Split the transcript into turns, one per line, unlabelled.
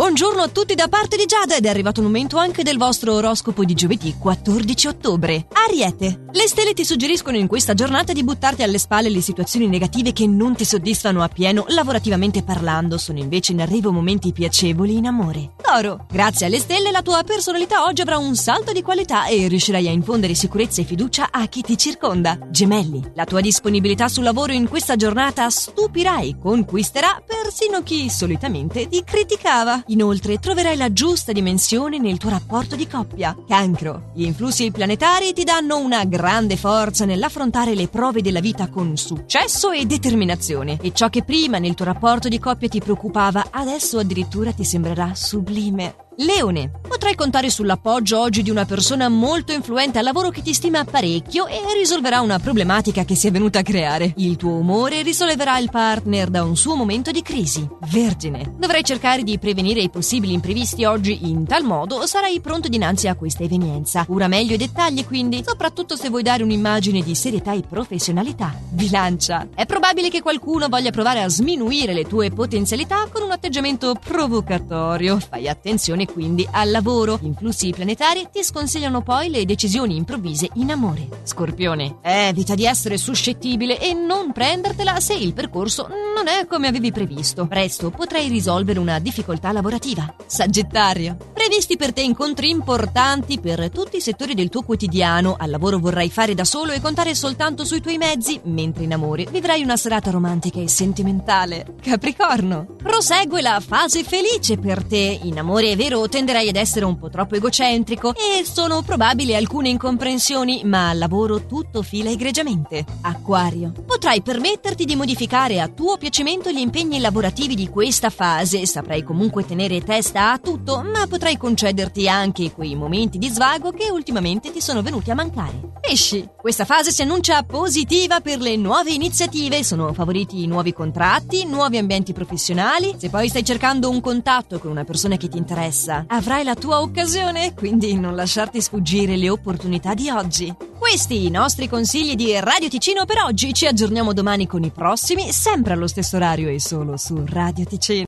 Buongiorno a tutti da parte di Giada ed è arrivato il momento anche del vostro oroscopo di giovedì 14 ottobre. Ariete, le stelle ti suggeriscono in questa giornata di buttarti alle spalle le situazioni negative che non ti soddisfano appieno lavorativamente parlando, sono invece in arrivo momenti piacevoli in amore. Toro, grazie alle stelle la tua personalità oggi avrà un salto di qualità e riuscirai a infondere sicurezza e fiducia a chi ti circonda. Gemelli, la tua disponibilità sul lavoro in questa giornata stupirà e conquisterà persino chi solitamente ti criticava. Inoltre troverai la giusta dimensione nel tuo rapporto di coppia. Cancro. Gli influssi planetari ti danno una grande forza nell'affrontare le prove della vita con successo e determinazione. E ciò che prima nel tuo rapporto di coppia ti preoccupava, adesso addirittura ti sembrerà sublime. Leone, potrai contare sull'appoggio oggi di una persona molto influente al lavoro che ti stima parecchio e risolverà una problematica che si è venuta a creare. Il tuo umore risolleverà il partner da un suo momento di crisi. Vergine, dovrai cercare di prevenire i possibili imprevisti oggi in tal modo sarai pronto dinanzi a questa evenienza. Cura meglio i dettagli quindi, soprattutto se vuoi dare un'immagine di serietà e professionalità. Bilancia, è probabile che qualcuno voglia provare a sminuire le tue potenzialità con un atteggiamento provocatorio. Fai attenzione quindi al lavoro. Gli influssi planetari ti sconsigliano poi le decisioni improvvise in amore. Scorpione, evita di essere suscettibile e non prendertela se il percorso non è come avevi previsto. Presto potrai risolvere una difficoltà lavorativa. Sagittario, previsti per te incontri importanti per tutti i settori del tuo quotidiano. Al lavoro vorrai fare da solo e contare soltanto sui tuoi mezzi, mentre in amore vivrai una serata romantica e sentimentale. Capricorno, prosegue la fase felice per te. In amore è vero, tenderai ad essere un po' troppo egocentrico e sono probabili alcune incomprensioni, ma al lavoro tutto fila egregiamente. Acquario, potrai permetterti di modificare a tuo piacimento gli impegni lavorativi di questa fase. Saprai comunque tenere testa a tutto, ma potrai concederti anche quei momenti di svago che ultimamente ti sono venuti a mancare. Pesci, questa fase si annuncia positiva per le nuove iniziative, sono favoriti nuovi contratti, nuovi ambienti professionali. Se poi stai cercando un contatto con una persona che ti interessa, avrai la tua occasione, quindi non lasciarti sfuggire le opportunità di oggi. Questi i nostri consigli di Radio Ticino per oggi. Ci aggiorniamo domani con i prossimi, sempre allo stesso orario e solo su Radio Ticino.